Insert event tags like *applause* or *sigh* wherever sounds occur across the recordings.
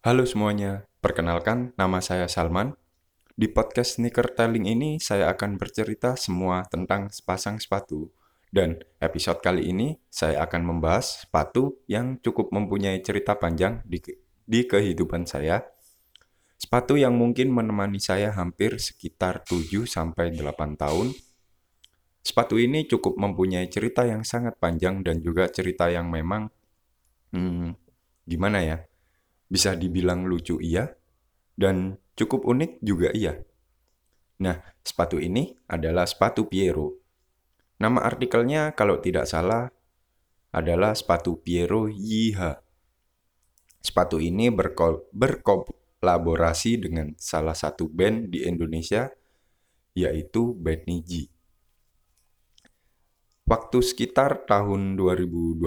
Halo semuanya, perkenalkan nama saya Salman. Di podcast Sneaker Telling ini saya akan bercerita semua tentang sepasang sepatu. Dan episode kali ini saya akan membahas sepatu yang cukup mempunyai cerita panjang di, di kehidupan saya. Sepatu yang mungkin menemani saya hampir sekitar 7-8 tahun. Sepatu ini cukup mempunyai cerita yang sangat panjang dan juga cerita yang memang, hmm, gimana ya, bisa dibilang lucu iya, dan cukup unik juga iya. Nah, sepatu ini adalah sepatu Piero. Nama artikelnya kalau tidak salah adalah sepatu Piero Yiha. Sepatu ini berko berkolaborasi dengan salah satu band di Indonesia, yaitu band Niji. Waktu sekitar tahun 2012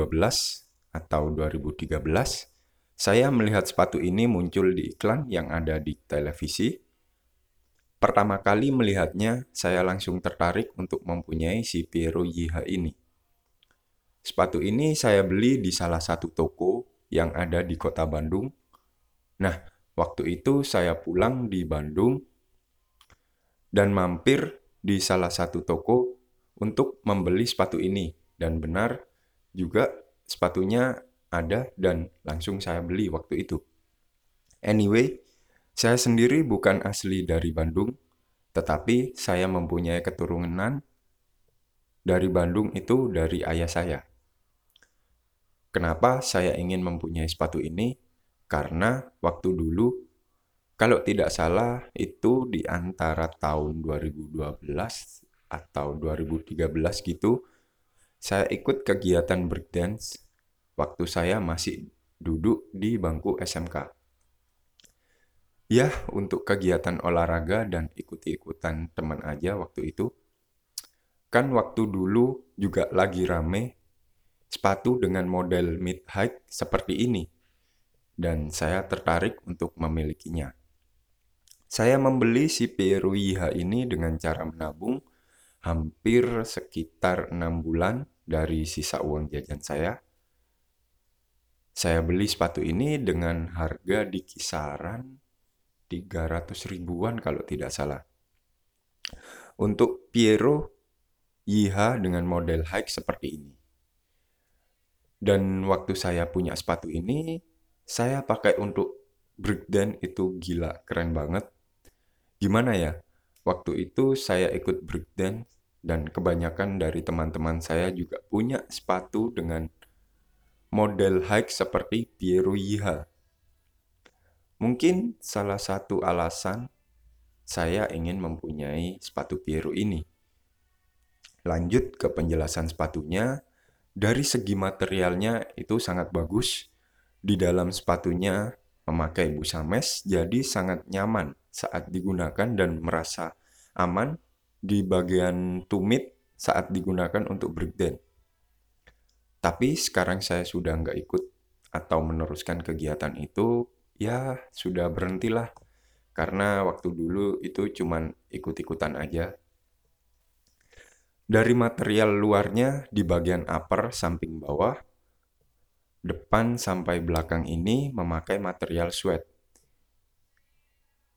atau 2013, saya melihat sepatu ini muncul di iklan yang ada di televisi. Pertama kali melihatnya, saya langsung tertarik untuk mempunyai si Piero Yiha ini. Sepatu ini saya beli di salah satu toko yang ada di kota Bandung. Nah, waktu itu saya pulang di Bandung dan mampir di salah satu toko untuk membeli sepatu ini dan benar juga sepatunya ada dan langsung saya beli waktu itu. Anyway, saya sendiri bukan asli dari Bandung, tetapi saya mempunyai keturunan dari Bandung itu dari ayah saya. Kenapa saya ingin mempunyai sepatu ini? Karena waktu dulu, kalau tidak salah itu di antara tahun 2012 atau 2013 gitu, saya ikut kegiatan breakdance waktu saya masih duduk di bangku SMK. Ya, untuk kegiatan olahraga dan ikut-ikutan teman aja waktu itu. Kan waktu dulu juga lagi rame sepatu dengan model mid height seperti ini. Dan saya tertarik untuk memilikinya. Saya membeli si Peruiha ini dengan cara menabung hampir sekitar enam bulan dari sisa uang jajan saya. Saya beli sepatu ini dengan harga di kisaran 300 ribuan kalau tidak salah. Untuk Piero YH dengan model high seperti ini. Dan waktu saya punya sepatu ini, saya pakai untuk breakdance itu gila, keren banget. Gimana ya? Waktu itu saya ikut breakdance dan kebanyakan dari teman-teman saya juga punya sepatu dengan model high seperti Piero Yiha. Mungkin salah satu alasan saya ingin mempunyai sepatu Piero ini. Lanjut ke penjelasan sepatunya, dari segi materialnya itu sangat bagus. Di dalam sepatunya memakai busa mesh jadi sangat nyaman saat digunakan dan merasa aman di bagian tumit saat digunakan untuk breakdance. Tapi sekarang saya sudah nggak ikut atau meneruskan kegiatan itu, ya sudah berhentilah. Karena waktu dulu itu cuman ikut-ikutan aja. Dari material luarnya di bagian upper samping bawah, depan sampai belakang ini memakai material sweat.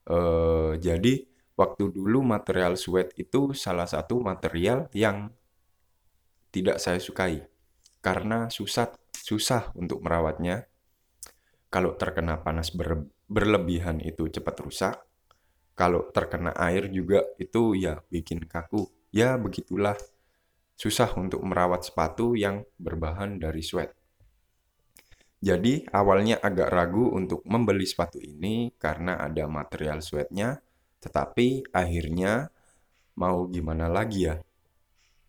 Uh, jadi waktu dulu material sweat itu salah satu material yang tidak saya sukai karena susah susah untuk merawatnya. Kalau terkena panas ber, berlebihan itu cepat rusak. Kalau terkena air juga itu ya bikin kaku. Ya begitulah. Susah untuk merawat sepatu yang berbahan dari sweat. Jadi awalnya agak ragu untuk membeli sepatu ini karena ada material sweatnya tetapi akhirnya mau gimana lagi ya?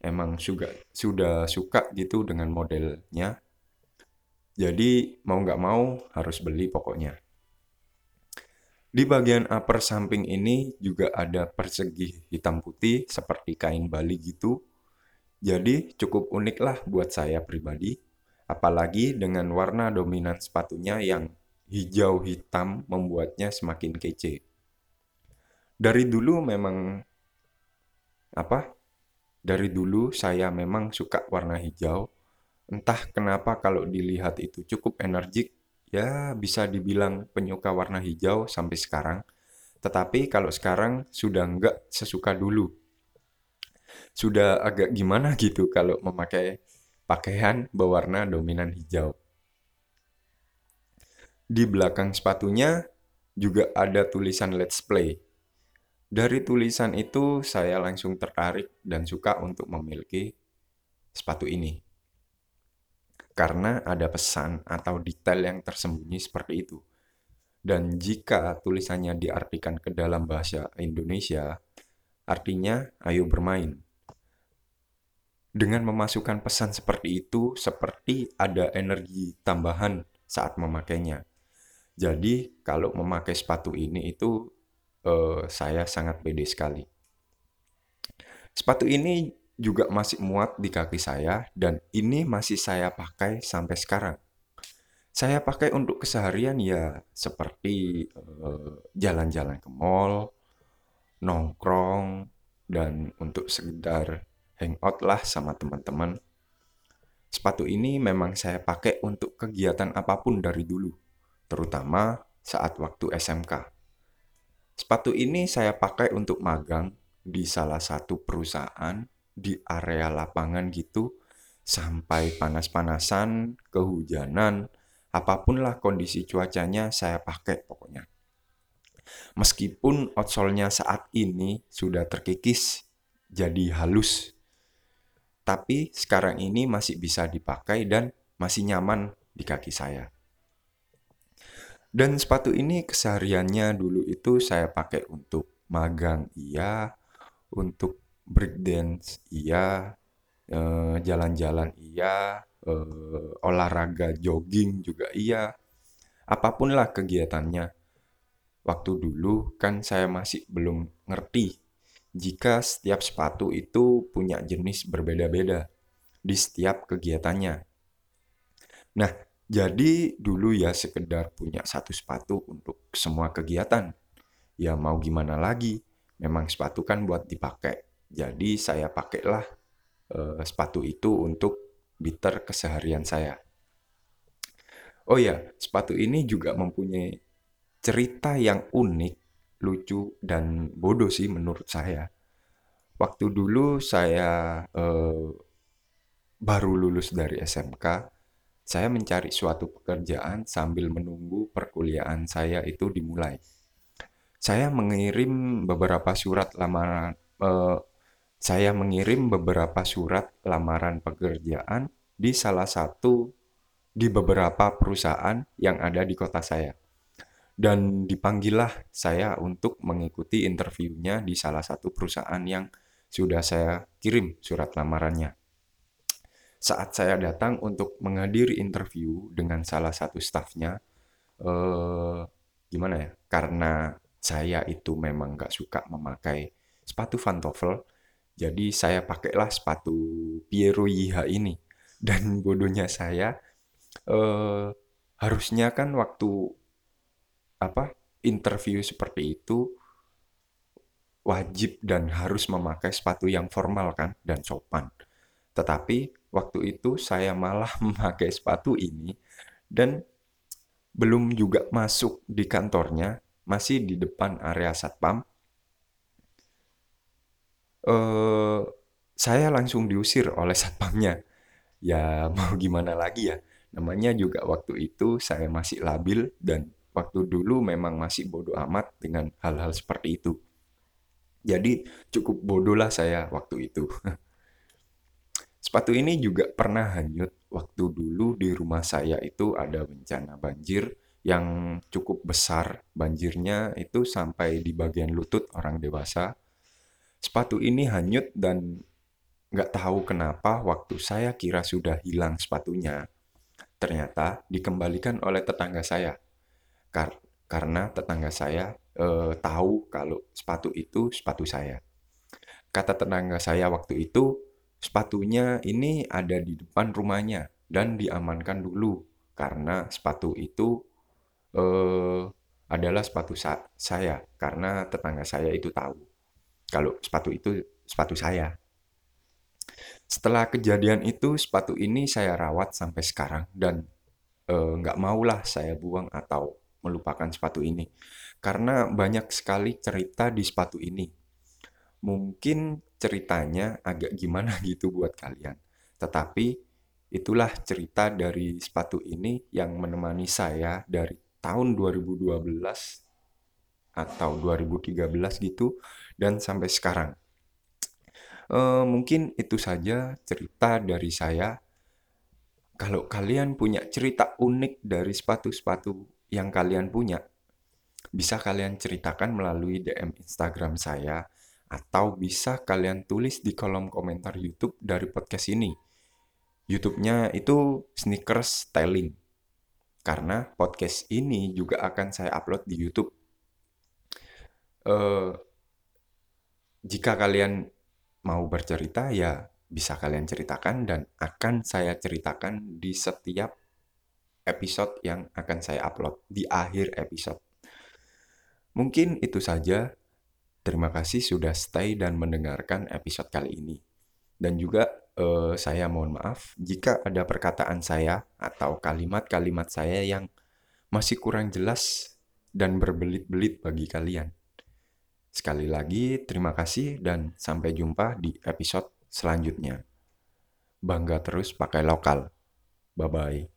Emang suka, sudah suka gitu dengan modelnya. Jadi mau nggak mau harus beli pokoknya. Di bagian upper samping ini juga ada persegi hitam putih seperti kain Bali gitu. Jadi cukup unik lah buat saya pribadi. Apalagi dengan warna dominan sepatunya yang hijau hitam membuatnya semakin kece dari dulu memang apa? Dari dulu saya memang suka warna hijau. Entah kenapa kalau dilihat itu cukup energik, ya bisa dibilang penyuka warna hijau sampai sekarang. Tetapi kalau sekarang sudah nggak sesuka dulu. Sudah agak gimana gitu kalau memakai pakaian berwarna dominan hijau. Di belakang sepatunya juga ada tulisan Let's Play. Dari tulisan itu saya langsung tertarik dan suka untuk memiliki sepatu ini. Karena ada pesan atau detail yang tersembunyi seperti itu. Dan jika tulisannya diartikan ke dalam bahasa Indonesia, artinya ayo bermain. Dengan memasukkan pesan seperti itu, seperti ada energi tambahan saat memakainya. Jadi kalau memakai sepatu ini itu uh, saya sangat pede sekali. Sepatu ini juga masih muat di kaki saya dan ini masih saya pakai sampai sekarang. Saya pakai untuk keseharian ya seperti jalan jalan-jalan ke mall, nongkrong, dan untuk sekedar hangout lah sama teman-teman. Sepatu ini memang saya pakai untuk kegiatan apa pun dari dulu terutama saat waktu SMK. Sepatu ini saya pakai untuk magang di salah satu perusahaan di area lapangan gitu sampai panas-panasan, kehujanan, apa pun lah kondisi cuacanya saya pakai pokoknya. Meskipun outsole-nya saat ini sudah terkikis jadi halus, tapi sekarang ini masih bisa dipakai dan masih nyaman di kaki saya. Dan sepatu ini kesehariannya dulu itu saya pakai untuk magang iya, untuk breakdance iya, eh, jalan-jalan iya, eh, olahraga jogging juga iya. Apa pun lah kegiatannya. Waktu dulu kan saya masih belum ngerti jika setiap sepatu itu punya jenis berbeda-beda di setiap kegiatannya. Nah, jadi dulu ya sekedar punya satu sepatu untuk semua kegiatan. Ya mau gimana lagi, memang sepatu kan buat dipakai. Jadi saya pakailah uh, sepatu itu untuk bitter keseharian saya. Oh ya, sepatu ini juga mempunyai cerita yang unik, lucu, dan bodoh sih menurut saya. Waktu dulu saya uh, baru lulus dari SMK, saya mencari suatu pekerjaan sambil menunggu perkuliahan saya itu dimulai. Saya mengirim beberapa surat lamaran eh, saya mengirim beberapa surat lamaran pekerjaan di salah satu di beberapa perusahaan yang ada di kota saya. Dan dipanggillah saya untuk mengikuti interviewnya di salah satu perusahaan yang sudah saya kirim surat lamarannya saat saya datang untuk menghadiri interview dengan salah satu staffnya, eh, gimana ya? Karena saya itu memang nggak suka memakai sepatu pantofel, jadi saya pakailah sepatu Piero Yiha ini. *laughs* Dan bodohnya saya, eh, harusnya kan waktu apa interview seperti itu wajib dan harus memakai sepatu yang formal kan dan sopan. Tetapi waktu itu saya malah *laughs* memakai sepatu ini dan belum juga masuk di kantornya, masih di depan area satpam. Uh, saya langsung diusir oleh *laughs* satpamnya. Ya mau gimana lagi ya, namanya juga waktu itu saya masih labil dan waktu dulu memang masih bodoh amat dengan hal-hal seperti itu. Jadi cukup bodoh lah saya waktu itu. *laughs* Sepatu ini juga pernah hanyut waktu dulu di rumah saya itu ada bencana banjir yang cukup besar. Banjirnya itu sampai di bagian lutut orang dewasa. Sepatu ini hanyut dan nggak tahu kenapa waktu saya kira sudah hilang sepatunya. Ternyata dikembalikan oleh tetangga saya. Kar karena tetangga saya eh, tahu kalau sepatu itu sepatu saya. Kata tetangga saya waktu itu, Sepatunya ini ada di depan rumahnya dan diamankan dulu karena sepatu itu eh, adalah sepatu sa saya karena tetangga saya itu tahu kalau sepatu itu sepatu saya. Setelah kejadian itu sepatu ini saya rawat sampai sekarang dan eh, nggak maulah saya buang atau melupakan sepatu ini. Karena banyak sekali cerita di sepatu ini. Mungkin ceritanya agak gimana *laughs* gitu buat kalian. Tetapi itulah cerita dari sepatu ini yang menemani saya dari tahun 2012 atau 2013 gitu dan sampai sekarang. Eh, mungkin itu saja cerita dari saya. Kalau kalian punya cerita unik dari sepatu-sepatu yang kalian punya, bisa kalian ceritakan melalui DM Instagram saya atau bisa kalian tulis di kolom komentar YouTube dari podcast ini. YouTube-nya itu Sneakers Styling. Karena podcast ini juga akan saya upload di YouTube. Eh, jika kalian mau bercerita, ya bisa kalian ceritakan dan akan saya ceritakan di setiap episode yang akan saya upload di akhir episode. Mungkin itu saja. Terima kasih sudah stay dan mendengarkan episode kali ini. Dan juga eh, saya mohon maaf jika ada perkataan saya atau kalimat-kalimat saya yang masih kurang jelas dan berbelit-belit bagi kalian. Sekali lagi, terima kasih dan sampai jumpa di episode selanjutnya. Bangga terus pakai lokal. Bye bye.